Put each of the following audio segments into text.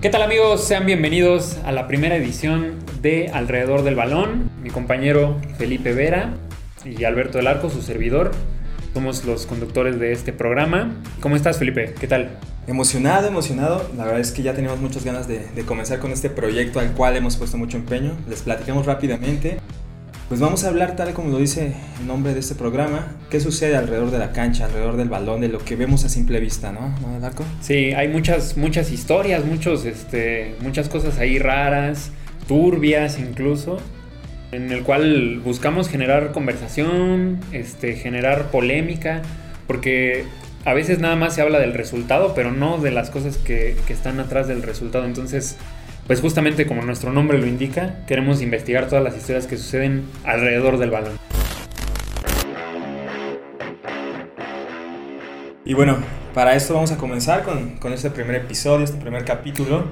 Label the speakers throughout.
Speaker 1: ¿Qué tal amigos? Sean bienvenidos a la primera edición de Alrededor del Balón. Mi compañero Felipe Vera y Alberto del Arco, su servidor. Somos los conductores de este programa. ¿Cómo estás Felipe? ¿Qué tal?
Speaker 2: Emocionado, emocionado. La verdad es que ya tenemos muchas ganas de, de comenzar con este proyecto al cual hemos puesto mucho empeño. Les platicamos rápidamente. Pues vamos a hablar tal como lo dice el nombre de este programa, qué sucede alrededor de la cancha, alrededor del balón, de lo que vemos a simple vista, ¿no, ¿No Arco?
Speaker 1: Sí, hay muchas, muchas historias, muchos, este, muchas cosas ahí raras, turbias incluso, en el cual buscamos generar conversación, este, generar polémica, porque a veces nada más se habla del resultado, pero no de las cosas que, que están atrás del resultado. Entonces, pues justamente como nuestro nombre lo indica, queremos investigar todas las historias que suceden alrededor del balón.
Speaker 2: Y bueno, para esto vamos a comenzar con, con este primer episodio, este primer capítulo,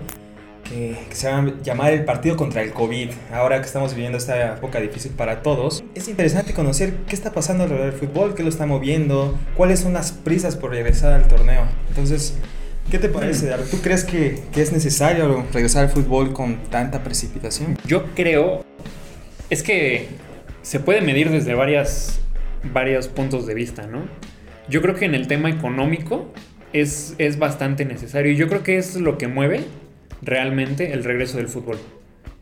Speaker 2: que, que, se va a llamar el partido contra el COVID. Ahora que estamos viviendo esta época difícil para todos, es interesante conocer qué está pasando alrededor del fútbol, qué lo está moviendo, cuáles son las prisas por regresar al torneo. Entonces, ¿Qué te parece, ¿Tú crees que, que, es necesario regresar al fútbol con tanta precipitación?
Speaker 1: Yo creo. Es que se puede medir desde varias, varios puntos de vista, ¿no? Yo creo que en el tema económico es, es bastante necesario. Y yo creo que es lo que mueve realmente el regreso del fútbol.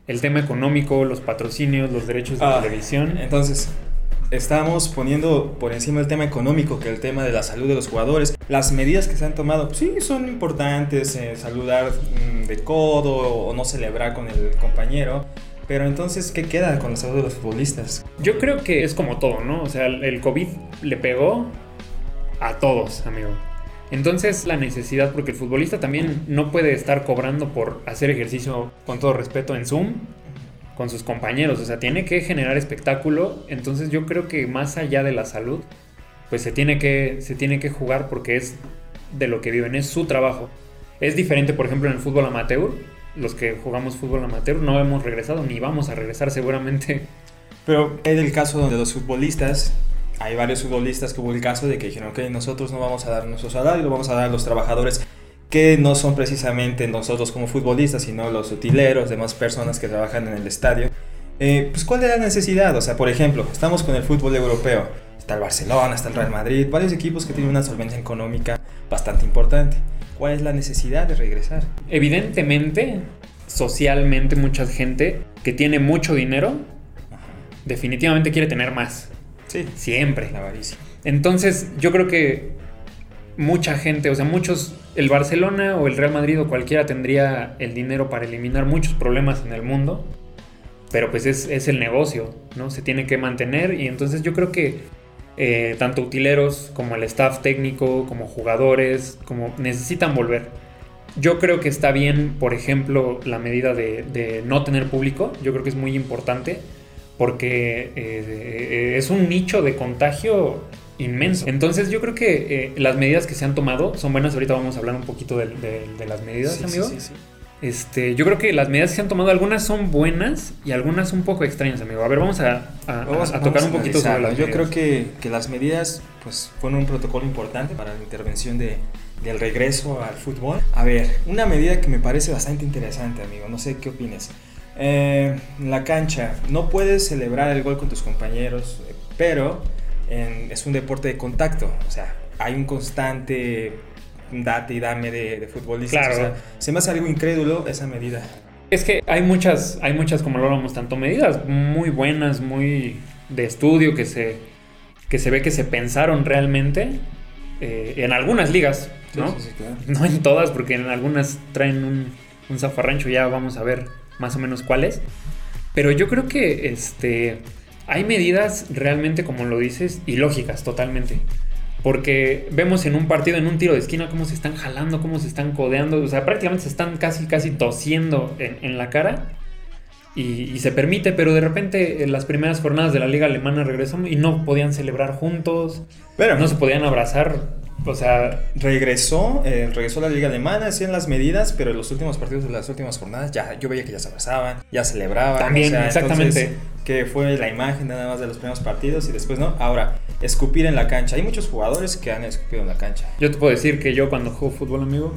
Speaker 1: El tema económico, los patrocinios, los derechos de ah, televisión.
Speaker 2: Entonces, estamos poniendo por encima el tema económico que el tema de la salud de los jugadores. Las medidas que se han tomado, sí, son importantes, eh, saludar mm, de codo o no celebrar con el compañero. Pero entonces, ¿qué queda con la salud de los futbolistas?
Speaker 1: Yo creo que es como todo, ¿no? O sea, el COVID le pegó a todos, amigo. Entonces la necesidad, porque el futbolista también no puede estar cobrando por hacer ejercicio, con todo respeto, en Zoom, con sus compañeros, o sea, tiene que generar espectáculo, entonces yo creo que más allá de la salud, pues se tiene que, se tiene que jugar porque es de lo que viven, es su trabajo. Es diferente, por ejemplo, en el fútbol amateur, los que jugamos fútbol amateur no hemos regresado ni vamos a regresar seguramente.
Speaker 2: Pero en el caso de los futbolistas, hay varios futbolistas que hubo el caso de que dijeron, ok, nosotros no vamos a dar nuestro salario, lo vamos a dar a los trabajadores que no son precisamente nosotros como futbolistas, sino los utileros, demás personas que trabajan en el estadio. Eh, pues cuál es la necesidad, o sea, por ejemplo, estamos con el fútbol europeo, está el Barcelona, está el Real Madrid, varios equipos que tienen una solvencia económica bastante importante. ¿Cuál es la necesidad de regresar?
Speaker 1: Evidentemente, socialmente mucha gente que tiene mucho dinero definitivamente quiere tener más.
Speaker 2: Sí.
Speaker 1: Siempre.
Speaker 2: La avaricia.
Speaker 1: Entonces, yo creo que mucha gente, o sea, muchos, el Barcelona o el Real Madrid o cualquiera tendría el dinero para eliminar muchos problemas en el mundo, pero pues es, el negocio, ¿no? Se tiene que mantener y entonces yo creo que eh, tanto utileros como el staff técnico, como jugadores, como necesitan volver. Yo creo que está bien, por ejemplo, la medida de, no tener público, yo creo que es muy importante porque eh, es un nicho de contagio inmenso. Entonces yo creo que eh, las medidas que se han tomado son buenas. Ahorita vamos a hablar un poquito de, las medidas, amigo. Sí, sí, este, yo creo que las medidas que se han tomado, algunas son buenas y algunas un poco extrañas, amigo. A ver, vamos a, tocar un poquito sobre las
Speaker 2: Yo creo que, que, las medidas pues, fueron un protocolo importante para la intervención de, del regreso al fútbol. A ver, una medida que me parece bastante interesante, amigo. No sé qué opines. Eh, la cancha, no puedes celebrar el gol con tus compañeros, pero es un deporte de contacto, o sea, hay un constante date y dame de, futbolistas. Claro. se me hace algo incrédulo esa medida.
Speaker 1: Es que hay muchas, hay muchas, como lo hablamos, tanto medidas muy buenas, muy de estudio, que se, que se ve que se pensaron realmente eh, en algunas ligas, ¿no? No en todas, porque en algunas traen un, un zafarrancho, ya vamos a ver más o menos cuáles. Pero yo creo que este hay medidas realmente, como lo dices, ilógicas totalmente. Porque vemos en un partido, en un tiro de esquina, cómo se están jalando, cómo se están codeando. O sea, prácticamente se están casi, casi tosiendo en, la cara. Y, se permite, pero de repente en las primeras jornadas de la liga alemana regresamos y no podían celebrar juntos. Pero, no se podían abrazar. O sea,
Speaker 2: regresó, eh, regresó la liga alemana, hacían las medidas, pero en los últimos partidos de las últimas jornadas ya yo veía que ya se abrazaban, ya celebraban.
Speaker 1: También, exactamente.
Speaker 2: que fue la imagen nada más de los primeros partidos y después no. Ahora, escupir en la cancha. Hay muchos jugadores que han escupido en la cancha.
Speaker 1: Yo te puedo decir que yo cuando juego fútbol, amigo,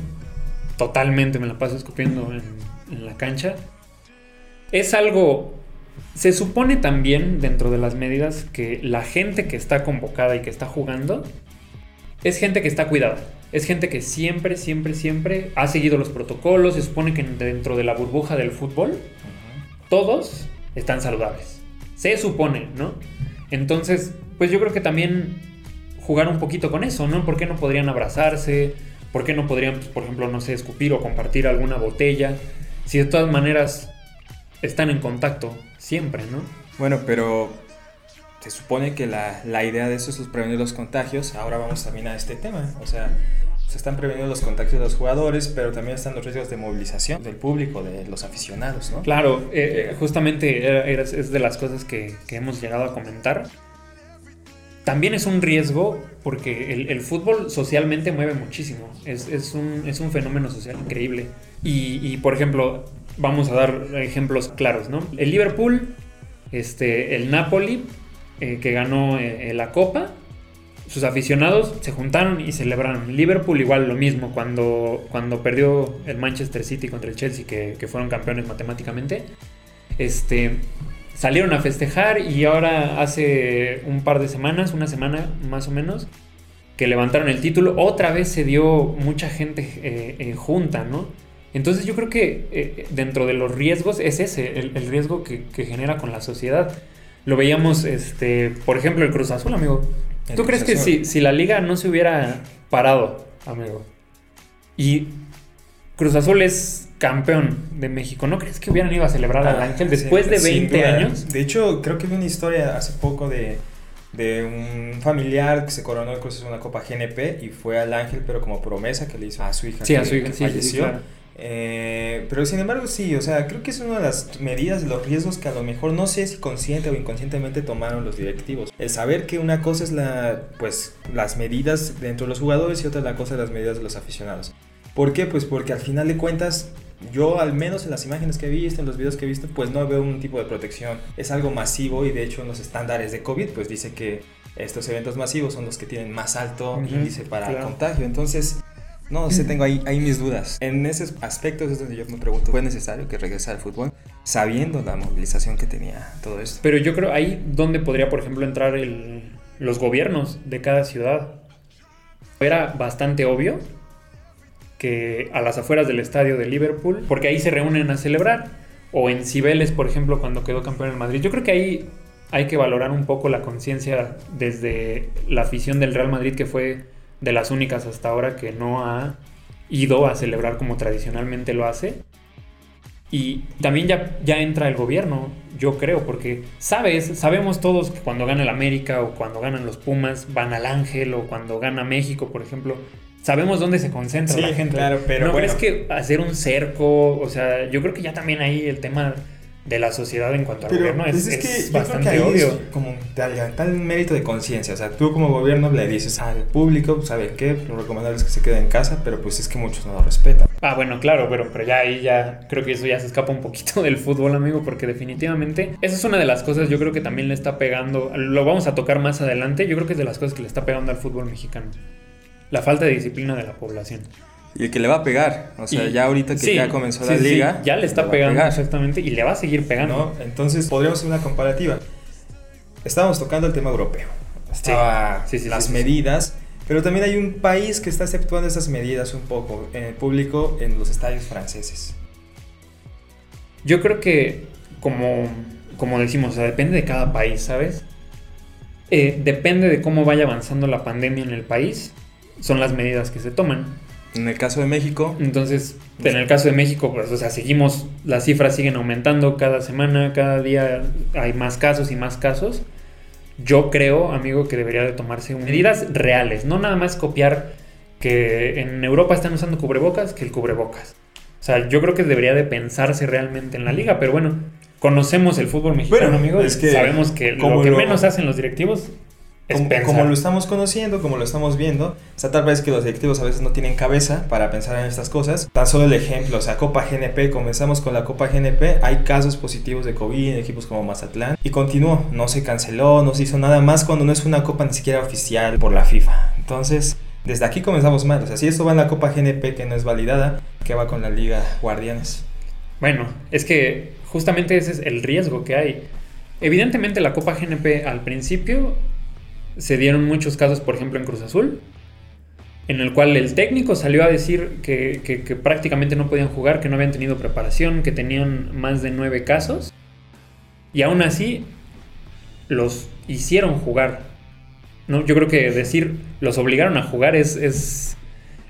Speaker 1: totalmente me la paso escupiendo en, en la cancha. Es algo se supone también dentro de las medidas que la gente que está convocada y que está jugando es gente que está cuidada. Es gente que siempre, siempre, siempre ha seguido los protocolos. Se supone que dentro de la burbuja del fútbol todos están saludables. Se supone, ¿no? Entonces, pues yo creo que también jugar un poquito con eso, ¿no? ¿Por qué no podrían abrazarse? ¿Por qué no podrían, pues, por ejemplo, no sé, escupir o compartir alguna botella? Si de todas maneras están en contacto siempre, ¿no?
Speaker 2: Bueno, pero se supone que la, la idea de eso es prevenir los contagios. Ahora vamos también a este tema. O sea, se están preveniendo los contagios de los jugadores, pero también están los riesgos de movilización del público, de los aficionados, ¿no?
Speaker 1: Claro, eh, justamente es de las cosas que, que, hemos llegado a comentar. También es un riesgo porque el, el fútbol socialmente mueve muchísimo. Es, es, un, es un fenómeno social increíble. Y, y, por ejemplo, vamos a dar ejemplos claros, ¿no? El Liverpool, este, el Napoli, eh, que ganó eh, la Copa, sus aficionados se juntaron y celebraron. Liverpool igual lo mismo, cuando, cuando perdió el Manchester City contra el Chelsea, que, que fueron campeones matemáticamente, este, salieron a festejar y ahora hace un par de semanas, una semana más o menos, que levantaron el título, otra vez se dio mucha gente eh, junta, ¿no? Entonces yo creo que eh, dentro de los riesgos es ese, el, riesgo que, genera con la sociedad. Lo veíamos, este, por ejemplo, el Cruz Azul, amigo. ¿Tú crees que si, si, la liga no se hubiera parado, amigo, y Cruz Azul es campeón de México, ¿no crees que hubieran ido a celebrar al ah, Ángel después de 20 años?
Speaker 2: De hecho, creo que vi una historia hace poco de, de un familiar que se coronó el Cruz Azul una Copa GNP y fue al Ángel, pero como promesa que le hizo a su hija.
Speaker 1: Sí, a su hija, sí, falleció.
Speaker 2: Eh, pero sin embargo sí, o sea, creo que es una de las medidas los riesgos que a lo mejor no sé si consciente o inconscientemente tomaron los directivos. El saber que una cosa es la, pues, las medidas dentro de los jugadores y otra la cosa de las medidas de los aficionados. ¿Por qué? Pues porque al final de cuentas yo al menos en las imágenes que he visto, en los videos que he visto, pues no veo un tipo de protección. Es algo masivo y de hecho en los estándares de COVID pues dice que estos eventos masivos son los que tienen más alto índice para el contagio. Entonces, no sé, tengo ahí, ahí mis dudas. En ese aspecto es donde yo me pregunto, ¿fue necesario que regresara al fútbol sabiendo la movilización que tenía todo esto?
Speaker 1: Pero yo creo ahí donde podría, por ejemplo, entrar los gobiernos de cada ciudad. Era bastante obvio que a las afueras del estadio de Liverpool, porque ahí se reúnen a celebrar, o en Cibeles, por ejemplo, cuando quedó campeón en Madrid. Yo creo que ahí hay que valorar un poco la conciencia desde la afición del Real Madrid, que fue de las únicas hasta ahora que no ha ido a celebrar como tradicionalmente lo hace. Y también ya, ya entra el gobierno, yo creo, porque sabes, sabemos todos que cuando gana el América o cuando ganan los Pumas van al Ángel o cuando gana México, por ejemplo, sabemos dónde se concentra la gente.
Speaker 2: Claro, pero
Speaker 1: ¿No crees que hacer un cerco, o sea, yo creo que ya también ahí el tema de la sociedad en cuanto al gobierno es,
Speaker 2: es, que bastante obvio. como tal, tal mérito de conciencia. O sea, tú como gobierno le dices al público, ¿sabe qué? Lo recomendable es que se quede en casa, pero pues es que muchos no lo respetan.
Speaker 1: Ah, bueno, claro, pero, pero ya ahí ya creo que eso ya se escapa un poquito del fútbol, amigo, porque definitivamente esa es una de las cosas yo creo que también le está pegando, lo vamos a tocar más adelante, yo creo que es de las cosas que le está pegando al fútbol mexicano. La falta de disciplina de la población.
Speaker 2: Y el que le va a pegar, o sea, ya ahorita que ya comenzó la liga.
Speaker 1: ya le está pegando exactamente y le va a seguir pegando.
Speaker 2: Entonces podríamos hacer una comparativa. Estábamos tocando el tema europeo. Estaba las medidas, pero también hay un país que está aceptando esas medidas un poco en el público en los estadios franceses.
Speaker 1: Yo creo que, como, como decimos, depende de cada país, ¿sabes? Eh, depende de cómo vaya avanzando la pandemia en el país, son las medidas que se toman.
Speaker 2: En el caso de México.
Speaker 1: Entonces, en el caso de México, pues, o sea, seguimos, las cifras siguen aumentando cada semana, cada día hay más casos y más casos. Yo creo, amigo, que debería de tomarse medidas reales, no nada más copiar que en Europa están usando cubrebocas que el cubrebocas. O sea, yo creo que debería de pensarse realmente en la liga, pero bueno, conocemos el fútbol mexicano, amigo, es que sabemos que lo que menos hacen los directivos
Speaker 2: como, lo estamos conociendo, como lo estamos viendo, o sea, tal vez que los directivos a veces no tienen cabeza para pensar en estas cosas. Tan solo el ejemplo, o sea, Copa GNP, comenzamos con la Copa GNP, hay casos positivos de COVID en equipos como Mazatlán y continuó, no se canceló, no se hizo nada más cuando no es una copa ni siquiera oficial por la FIFA. Entonces, desde aquí comenzamos mal. O sea, si esto va en la Copa GNP que no es validada, ¿qué va con la Liga Guardianes?
Speaker 1: Bueno, es que justamente ese es el riesgo que hay. Evidentemente la Copa GNP al principio se dieron muchos casos, por ejemplo, en Cruz Azul, en el cual el técnico salió a decir que, que, prácticamente no podían jugar, que no habían tenido preparación, que tenían más de nueve casos. Y aún así los hicieron jugar. ¿no? Yo creo que decir los obligaron a jugar es, es,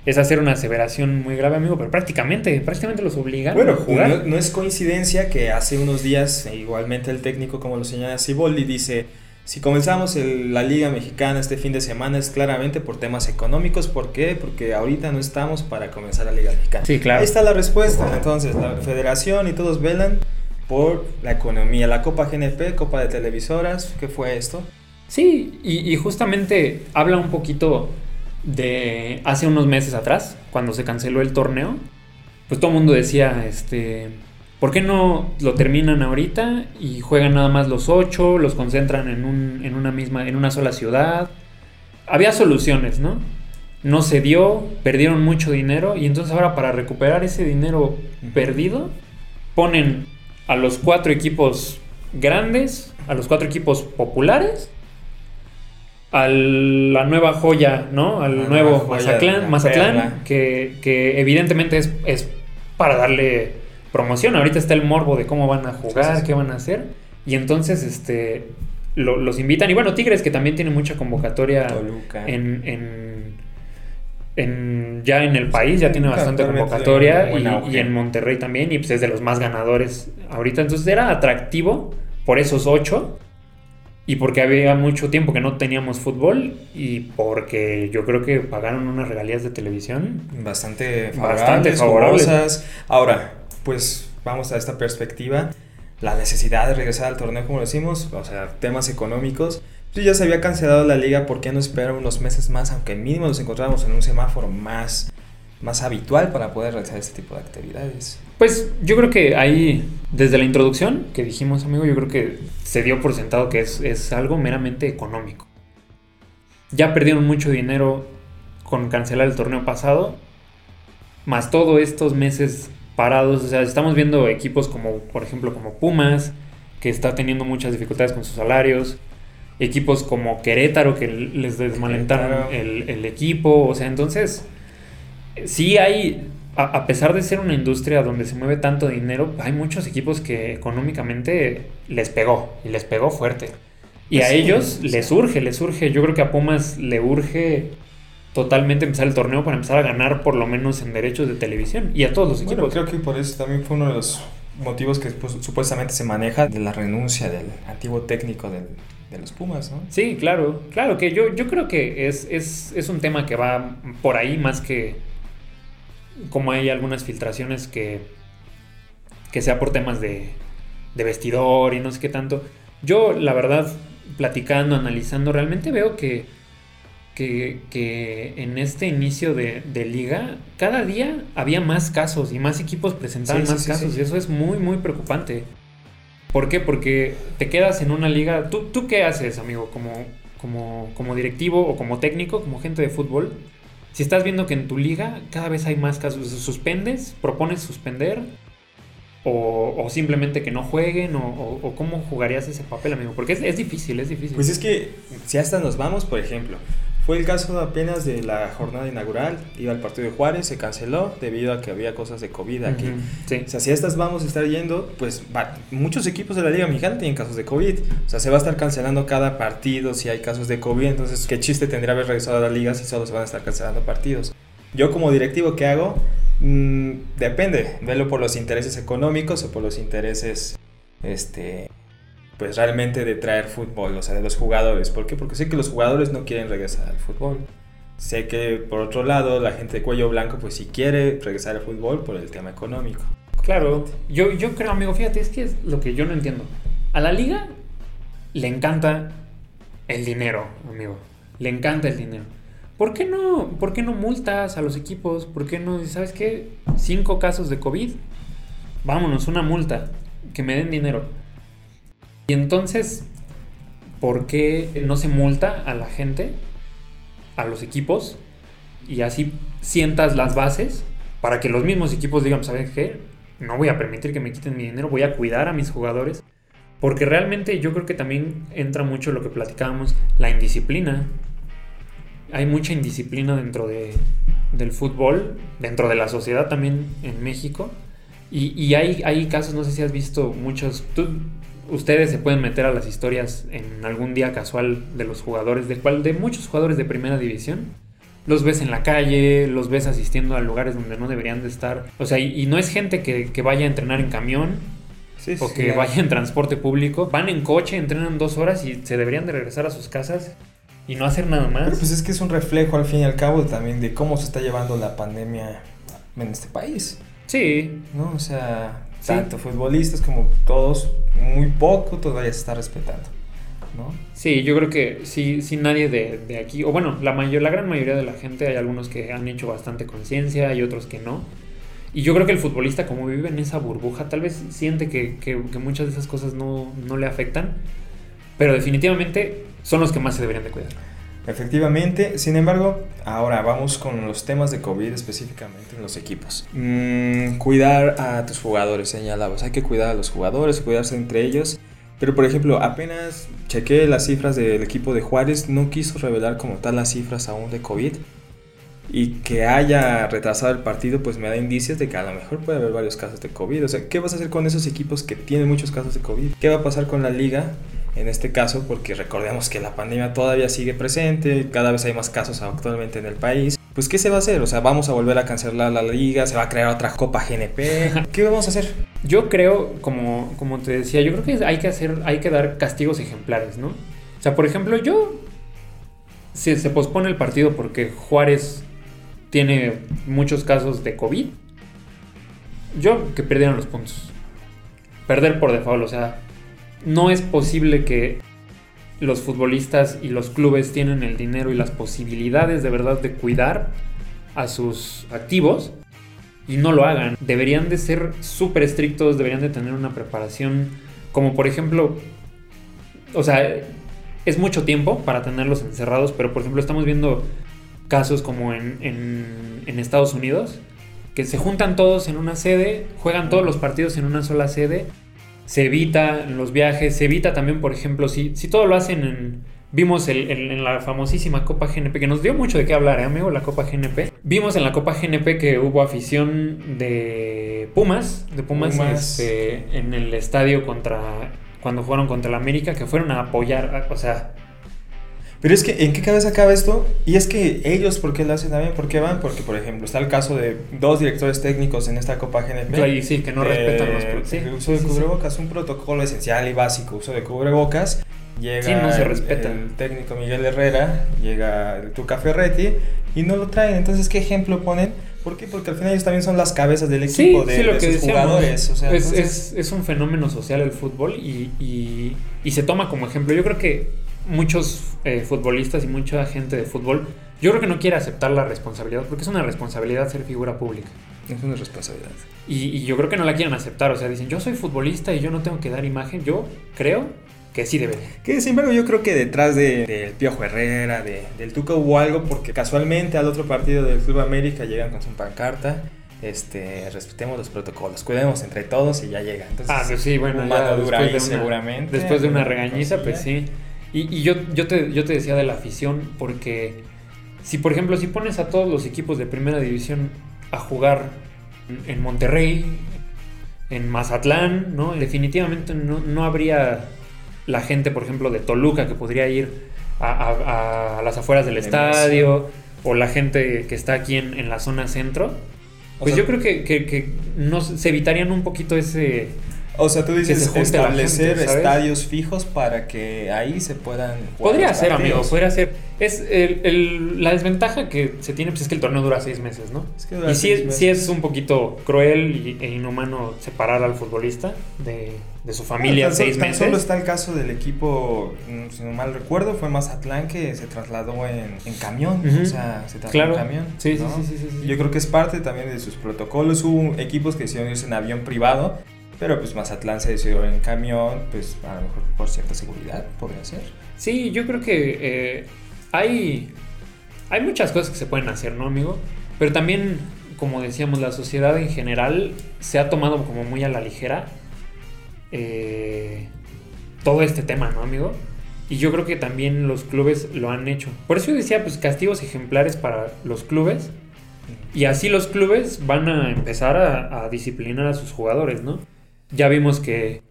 Speaker 1: es hacer una aseveración muy grave, amigo, pero prácticamente, prácticamente los obligaron a jugar.
Speaker 2: No, no, es coincidencia que hace unos días, igualmente el técnico, como lo señala Ciboldi, dice si comenzamos la Liga Mexicana este fin de semana es claramente por temas económicos. ¿Por qué? Porque ahorita no estamos para comenzar la Liga Mexicana.
Speaker 1: Sí, claro.
Speaker 2: Ahí está la respuesta. Entonces, la federación y todos velan por la economía. La Copa GNP, Copa de Televisoras, ¿qué fue esto?
Speaker 1: Sí, y, y justamente habla un poquito de hace unos meses atrás, cuando se canceló el torneo. Pues todo el mundo decía, este ¿Por qué no lo terminan ahorita y juegan nada más los ocho, los concentran en, un, en una misma, en una sola ciudad? Había soluciones, ¿no? No se dio, perdieron mucho dinero y entonces ahora para recuperar ese dinero perdido ponen a los cuatro equipos grandes, a los cuatro equipos populares, a la nueva joya, ¿no? Al nuevo Mazatlán, que, que, evidentemente es, es para darle promoción. Ahorita está el morbo de cómo van a jugar, qué van a hacer. Y entonces, este, los invitan. Y bueno, Tigres, que también tiene mucha convocatoria en, en, ya en el país, ya tiene bastante convocatoria. Y, en Monterrey también, y pues es de los más ganadores ahorita. Entonces era atractivo por esos ocho. Y porque había mucho tiempo que no teníamos fútbol y porque yo creo que pagaron unas regalías de televisión
Speaker 2: bastante favorables. Bastante favorables. Ahora, pues vamos a esta perspectiva, la necesidad de regresar al torneo, como decimos, o sea, temas económicos. Pues ya se había cancelado la liga, ¿por qué no esperar unos meses más? Aunque mínimo nos encontramos en un semáforo más, más habitual para poder realizar este tipo de actividades.
Speaker 1: Pues yo creo que ahí, desde la introducción que dijimos, amigo, yo creo que se dio por sentado que es, es algo meramente económico. Ya perdieron mucho dinero con cancelar el torneo pasado, más todos estos meses parados. O sea, estamos viendo equipos como, por ejemplo, como Pumas, que está teniendo muchas dificultades con sus salarios. Equipos como Querétaro, que les desmalentaron el, equipo. O sea, entonces, sí hay, a, pesar de ser una industria donde se mueve tanto dinero, hay muchos equipos que económicamente les pegó, y les pegó fuerte. Y a ellos les urge, les urge. Yo creo que a Pumas le urge totalmente empezar el torneo para empezar a ganar por lo menos en derechos de televisión y a todos los equipos.
Speaker 2: creo que por eso también fue uno de los motivos que pues, supuestamente se maneja de la renuncia del antiguo técnico de los Pumas, ¿no?
Speaker 1: Sí, claro, claro, que yo, yo creo que es, es, es un tema que va por ahí más que como hay algunas filtraciones que, que sea por temas de, de vestidor y no sé qué tanto. Yo, la verdad, platicando, analizando, realmente veo que que, en este inicio de, liga, cada día había más casos y más equipos presentaban más casos y eso es muy, muy preocupante. ¿Por qué? Porque te quedas en una liga... ¿Tú, tú qué haces, amigo, como, como, como directivo o como técnico, como gente de fútbol? Si estás viendo que en tu liga cada vez hay más casos, ¿suspendes? ¿Propones suspender? O, simplemente que no jueguen, o, cómo jugarías ese papel, amigo, porque es, es, difícil, es difícil.
Speaker 2: Pues es que si hasta nos vamos, por ejemplo, fue el caso apenas de la jornada inaugural, iba al partido de Juárez, se canceló debido a que había cosas de COVID aquí. O sea, si estas vamos a estar yendo, pues muchos equipos de la Liga Mexicana tienen casos de COVID. O sea, se va a estar cancelando cada partido si hay casos de COVID. Entonces, ¿qué chiste tendría haber regresado a la liga si solo se van a estar cancelando partidos? Yo como directivo, ¿qué hago? Mm, depende, velo por los intereses económicos o por los intereses este, pues realmente de traer fútbol, o sea, de los jugadores. ¿Por qué? Porque sé que los jugadores no quieren regresar al fútbol. Sé que por otro lado la gente de cuello blanco pues sí quiere regresar al fútbol por el tema económico.
Speaker 1: Claro, yo, yo creo, amigo, fíjate, es que es lo que yo no entiendo. A la liga le encanta el dinero, amigo. Le encanta el dinero. ¿Por qué no, por qué no multas a los equipos? ¿Por qué no, sabes qué? Cinco casos de COVID. Vámonos, una multa. Que me den dinero. Y entonces, ¿por qué no se multa a la gente, a los equipos, y así sientas las bases para que los mismos equipos digan, ¿sabes qué? No voy a permitir que me quiten mi dinero, voy a cuidar a mis jugadores. Porque realmente yo creo que también entra mucho lo que platicábamos, la indisciplina. Hay mucha indisciplina dentro de, del fútbol, dentro de la sociedad también en México. Y, y hay, hay casos, no sé si has visto muchos, ustedes se pueden meter a las historias en algún día casual de los jugadores, de, cual, de muchos jugadores de primera división. Los ves en la calle, los ves asistiendo a lugares donde no deberían de estar. O sea, y, y no es gente que, que, vaya a entrenar en camión sí, o que sí, vaya en transporte público. Van en coche, entrenan dos horas y se deberían de regresar a sus casas y no hacer nada más.
Speaker 2: Pero pues es que es un reflejo al fin y al cabo también de cómo se está llevando la pandemia en este país.
Speaker 1: Sí.
Speaker 2: ¿No? O sea, tanto futbolistas como todos, muy poco todavía se está respetando. ¿no?
Speaker 1: Sí, yo creo que sí, sí nadie de, de, aquí, o bueno, la, mayor, la gran mayoría de la gente, hay algunos que han hecho bastante conciencia y otros que no. Y yo creo que el futbolista, como vive en esa burbuja, tal vez siente que, que, que muchas de esas cosas no, no le afectan, pero definitivamente son los que más se deberían de cuidar.
Speaker 2: Efectivamente, sin embargo, ahora vamos con los temas de COVID específicamente en los equipos. Mm, cuidar a tus jugadores, señalabas. Hay que cuidar a los jugadores, cuidarse entre ellos. Pero por ejemplo, apenas chequé las cifras del equipo de Juárez, no quiso revelar como tal las cifras aún de COVID. Y que haya retrasado el partido, pues me da indicios de que a lo mejor puede haber varios casos de COVID. O sea, ¿qué vas a hacer con esos equipos que tienen muchos casos de COVID? ¿Qué va a pasar con la liga en este caso, porque recordemos que la pandemia todavía sigue presente, cada vez hay más casos actualmente en el país. Pues, ¿qué se va a hacer? O sea, vamos a volver a cancelar la liga, se va a crear otra Copa GNP. ¿Qué vamos a hacer?
Speaker 1: Yo creo, como, como te decía, yo creo que hay que hacer, hay que dar castigos ejemplares, ¿no? O sea, por ejemplo, yo. Si se pospone el partido porque Juárez tiene muchos casos de COVID, yo que perdieron los puntos. Perder por default, o sea, no es posible que los futbolistas y los clubes tienen el dinero y las posibilidades de verdad de cuidar a sus activos y no lo hagan. Deberían de ser súper estrictos, deberían de tener una preparación como por ejemplo, o sea, es mucho tiempo para tenerlos encerrados, pero por ejemplo estamos viendo casos como en, Estados Unidos, que se juntan todos en una sede, juegan todos los partidos en una sola sede se evita los viajes, se evita también, por ejemplo, si, si todo lo hacen en... Vimos el, el, en la famosísima Copa GNP, que nos dio mucho de qué hablar, ¿eh, amigo? La Copa GNP. Vimos en la Copa GNP que hubo afición de Pumas, de Pumas, Pumas. Este, en el estadio contra... Cuando jugaron contra el América, que fueron a apoyar, o sea,
Speaker 2: pero es que, ¿en qué cabeza acaba esto? Y es que ellos, ¿por qué lo hacen también? ¿Por qué van? Porque, por ejemplo, está el caso de dos directores técnicos en esta Copa GNP.
Speaker 1: Claro, sí, que no respetan los
Speaker 2: sí, uso de cubrebocas, un protocolo esencial y básico, uso de cubrebocas. Llega
Speaker 1: sí, no se respeta.
Speaker 2: el técnico Miguel Herrera, llega el Tuca Ferretti y no lo traen. Entonces, ¿qué ejemplo ponen? ¿Por qué? Porque al final ellos también son las cabezas del equipo, de,
Speaker 1: lo
Speaker 2: de
Speaker 1: que
Speaker 2: sus
Speaker 1: decíamos,
Speaker 2: jugadores. O sea,
Speaker 1: es,
Speaker 2: entonces...
Speaker 1: es, es, un fenómeno social el fútbol y, y, y se toma como ejemplo. Yo creo que muchos eh, futbolistas y mucha gente de fútbol, yo creo que no quiere aceptar la responsabilidad, porque es una responsabilidad ser figura pública.
Speaker 2: Es una responsabilidad.
Speaker 1: Y, y, yo creo que no la quieren aceptar, o sea, dicen, yo soy futbolista y yo no tengo que dar imagen, yo creo que sí debe.
Speaker 2: Que sin embargo yo creo que detrás del de, de Piojo Herrera, de, del Tuca hubo algo, porque casualmente al otro partido del Club América llegan con su pancarta este, respetemos los protocolos, cuidemos entre todos y ya llega. Entonces,
Speaker 1: ah, pues sí, bueno,
Speaker 2: ya dura ahí
Speaker 1: de una,
Speaker 2: seguramente.
Speaker 1: Después de una regañiza, pues sí. Y, y yo, yo, te, yo te decía de la afición, porque si por ejemplo, si pones a todos los equipos de primera división a jugar en Monterrey, en Mazatlán, ¿no? Definitivamente no, no habría la gente, por ejemplo, de Toluca que podría ir a, a, a las afueras del estadio, o la gente que está aquí en, en la zona centro. Pues o sea, yo creo que, que, que se evitarían un poquito ese,
Speaker 2: o sea, tú dices establecer gente, estadios fijos para que ahí se puedan
Speaker 1: jugar Podría ser, amigo, podría ser. Es el, el, la desventaja que se tiene pues es que el torneo dura seis meses, ¿no?
Speaker 2: Es que
Speaker 1: y sí, sí, es un poquito cruel y, e inhumano separar al futbolista de, de su familia
Speaker 2: no,
Speaker 1: seis
Speaker 2: tan
Speaker 1: meses.
Speaker 2: Solo está el caso del equipo, mm, si no mal recuerdo, fue Mazatlán que se trasladó en, en camión. Uh -huh. O sea, se trasladó
Speaker 1: claro.
Speaker 2: en camión.
Speaker 1: Sí,
Speaker 2: ¿no?
Speaker 1: sí, sí, sí, sí,
Speaker 2: Yo creo que es parte también de sus protocolos. Hubo equipos que decidieron irse en avión privado pero pues Mazatlán se decidió en camión, pues a lo mejor por cierta seguridad podría ser.
Speaker 1: Sí, yo creo que eh, hay, hay muchas cosas que se pueden hacer, ¿no, amigo? Pero también, como decíamos, la sociedad en general se ha tomado como muy a la ligera eh, todo este tema, ¿no, amigo? Y yo creo que también los clubes lo han hecho. Por eso yo decía, pues castigos ejemplares para los clubes. Y así los clubes van a empezar a, disciplinar a sus jugadores, ¿no? Ya vimos que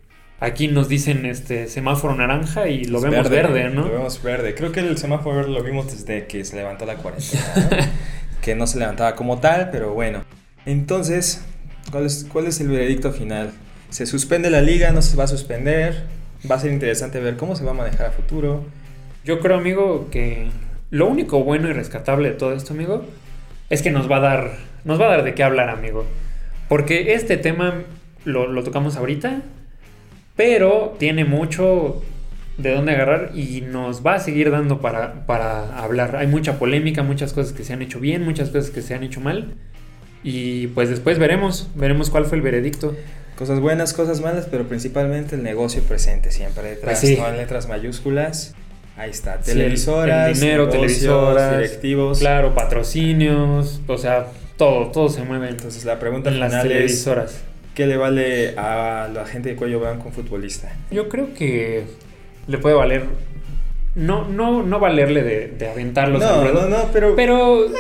Speaker 1: aquí nos dicen este semáforo naranja y lo vemos verde, ¿no?
Speaker 2: Lo vemos verde. Creo que el semáforo verde lo vimos desde que se levantó la cuarentena. que no se levantaba como tal, pero bueno. Entonces, ¿cuál es, ¿cuál es el veredicto final? ¿Se suspende la liga? ¿No se va a suspender? va a ser interesante ver cómo se va a manejar a futuro.
Speaker 1: Yo creo, amigo, que lo único bueno y rescatable de todo esto, amigo, es que nos va a dar, nos va a dar de qué hablar, amigo. Porque este tema lo, lo tocamos ahorita, pero tiene mucho de dónde agarrar y nos va a seguir dando para, para hablar. Hay mucha polémica, muchas cosas que se han hecho bien, muchas cosas que se han hecho mal. Y pues después veremos, veremos cuál fue el veredicto.
Speaker 2: Cosas buenas, cosas malas, pero principalmente el negocio presente siempre detrás, pues en letras mayúsculas. Ahí está, televisoras,
Speaker 1: dinero, televisoras, directivos. Claro, patrocinios, o sea, todo, todo se mueve.
Speaker 2: Entonces la pregunta en final las televisoras. ¿Qué le vale a la gente de cuello blanco un futbolista?
Speaker 1: Yo creo que le puede valer no, no, no valerle de, de aventarlos
Speaker 2: no, No, no, pero.
Speaker 1: Pero. Eh,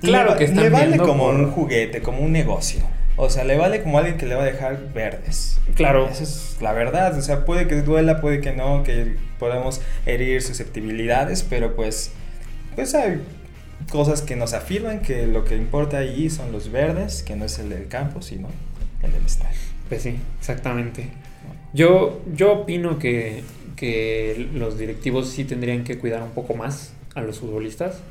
Speaker 1: claro que está.
Speaker 2: Le vale como un juguete, como un negocio. O sea, le vale como alguien que le va a dejar verdes.
Speaker 1: Claro.
Speaker 2: Esa es la verdad. O sea, puede que duela, puede que no, que podamos herir susceptibilidades, pero pues, pues hay cosas que nos afirman que lo que importa ahí son los verdes, que no es el del campo, sino el.
Speaker 1: Pues sí, exactamente. Yo, yo opino que, que los directivos sí tendrían que cuidar un poco más a los futbolistas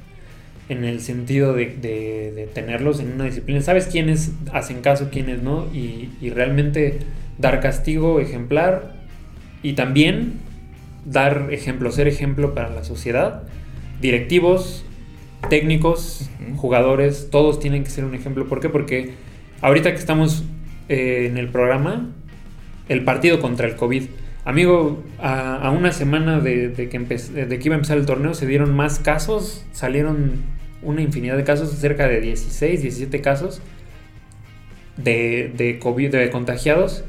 Speaker 1: en el sentido de, tenerlos en una disciplina. Sabes quiénes hacen caso, quiénes no, y, realmente dar castigo ejemplar y también dar ejemplo, ser ejemplo para la sociedad. Directivos, técnicos, jugadores, todos tienen que ser un ejemplo. ¿Por qué? Porque ahorita que estamos eh, en el programa, el partido contra el COVID. Amigo, a, una semana de, que de que iba a empezar el torneo se dieron más casos, salieron una infinidad de casos, cerca de 16, 17 casos de, de COVID, de contagiados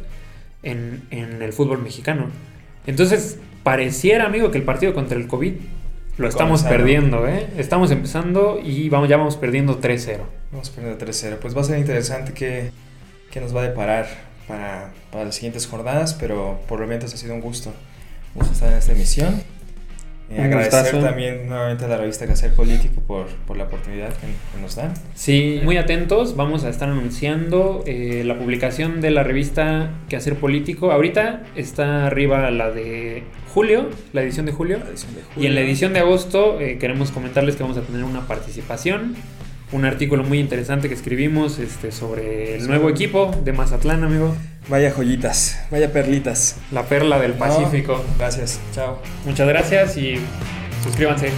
Speaker 1: en, el fútbol mexicano. Entonces, pareciera, amigo, que el partido contra el COVID lo estamos perdiendo, ¿eh? Estamos empezando y vamos, ya vamos perdiendo 3-0.
Speaker 2: Vamos perdiendo 3-0. Pues va a ser interesante que, nos va a deparar para, para, las siguientes jornadas, pero por lo menos ha sido un gusto, un gusto estar en esta emisión. Eh, agradecer también nuevamente a la revista Quehacer Político por, por la oportunidad que, nos dan.
Speaker 1: Sí, muy atentos. Vamos a estar anunciando eh, la publicación de la revista Quehacer Político. Ahorita está arriba la de julio, la edición de julio. Y en la edición de agosto eh, queremos comentarles que vamos a tener una participación un artículo muy interesante que escribimos este, sobre el nuevo equipo de Mazatlán, amigo.
Speaker 2: Vaya joyitas, vaya perlitas.
Speaker 1: La perla del Pacífico.
Speaker 2: gracias, chao.
Speaker 1: Muchas gracias y suscríbanse.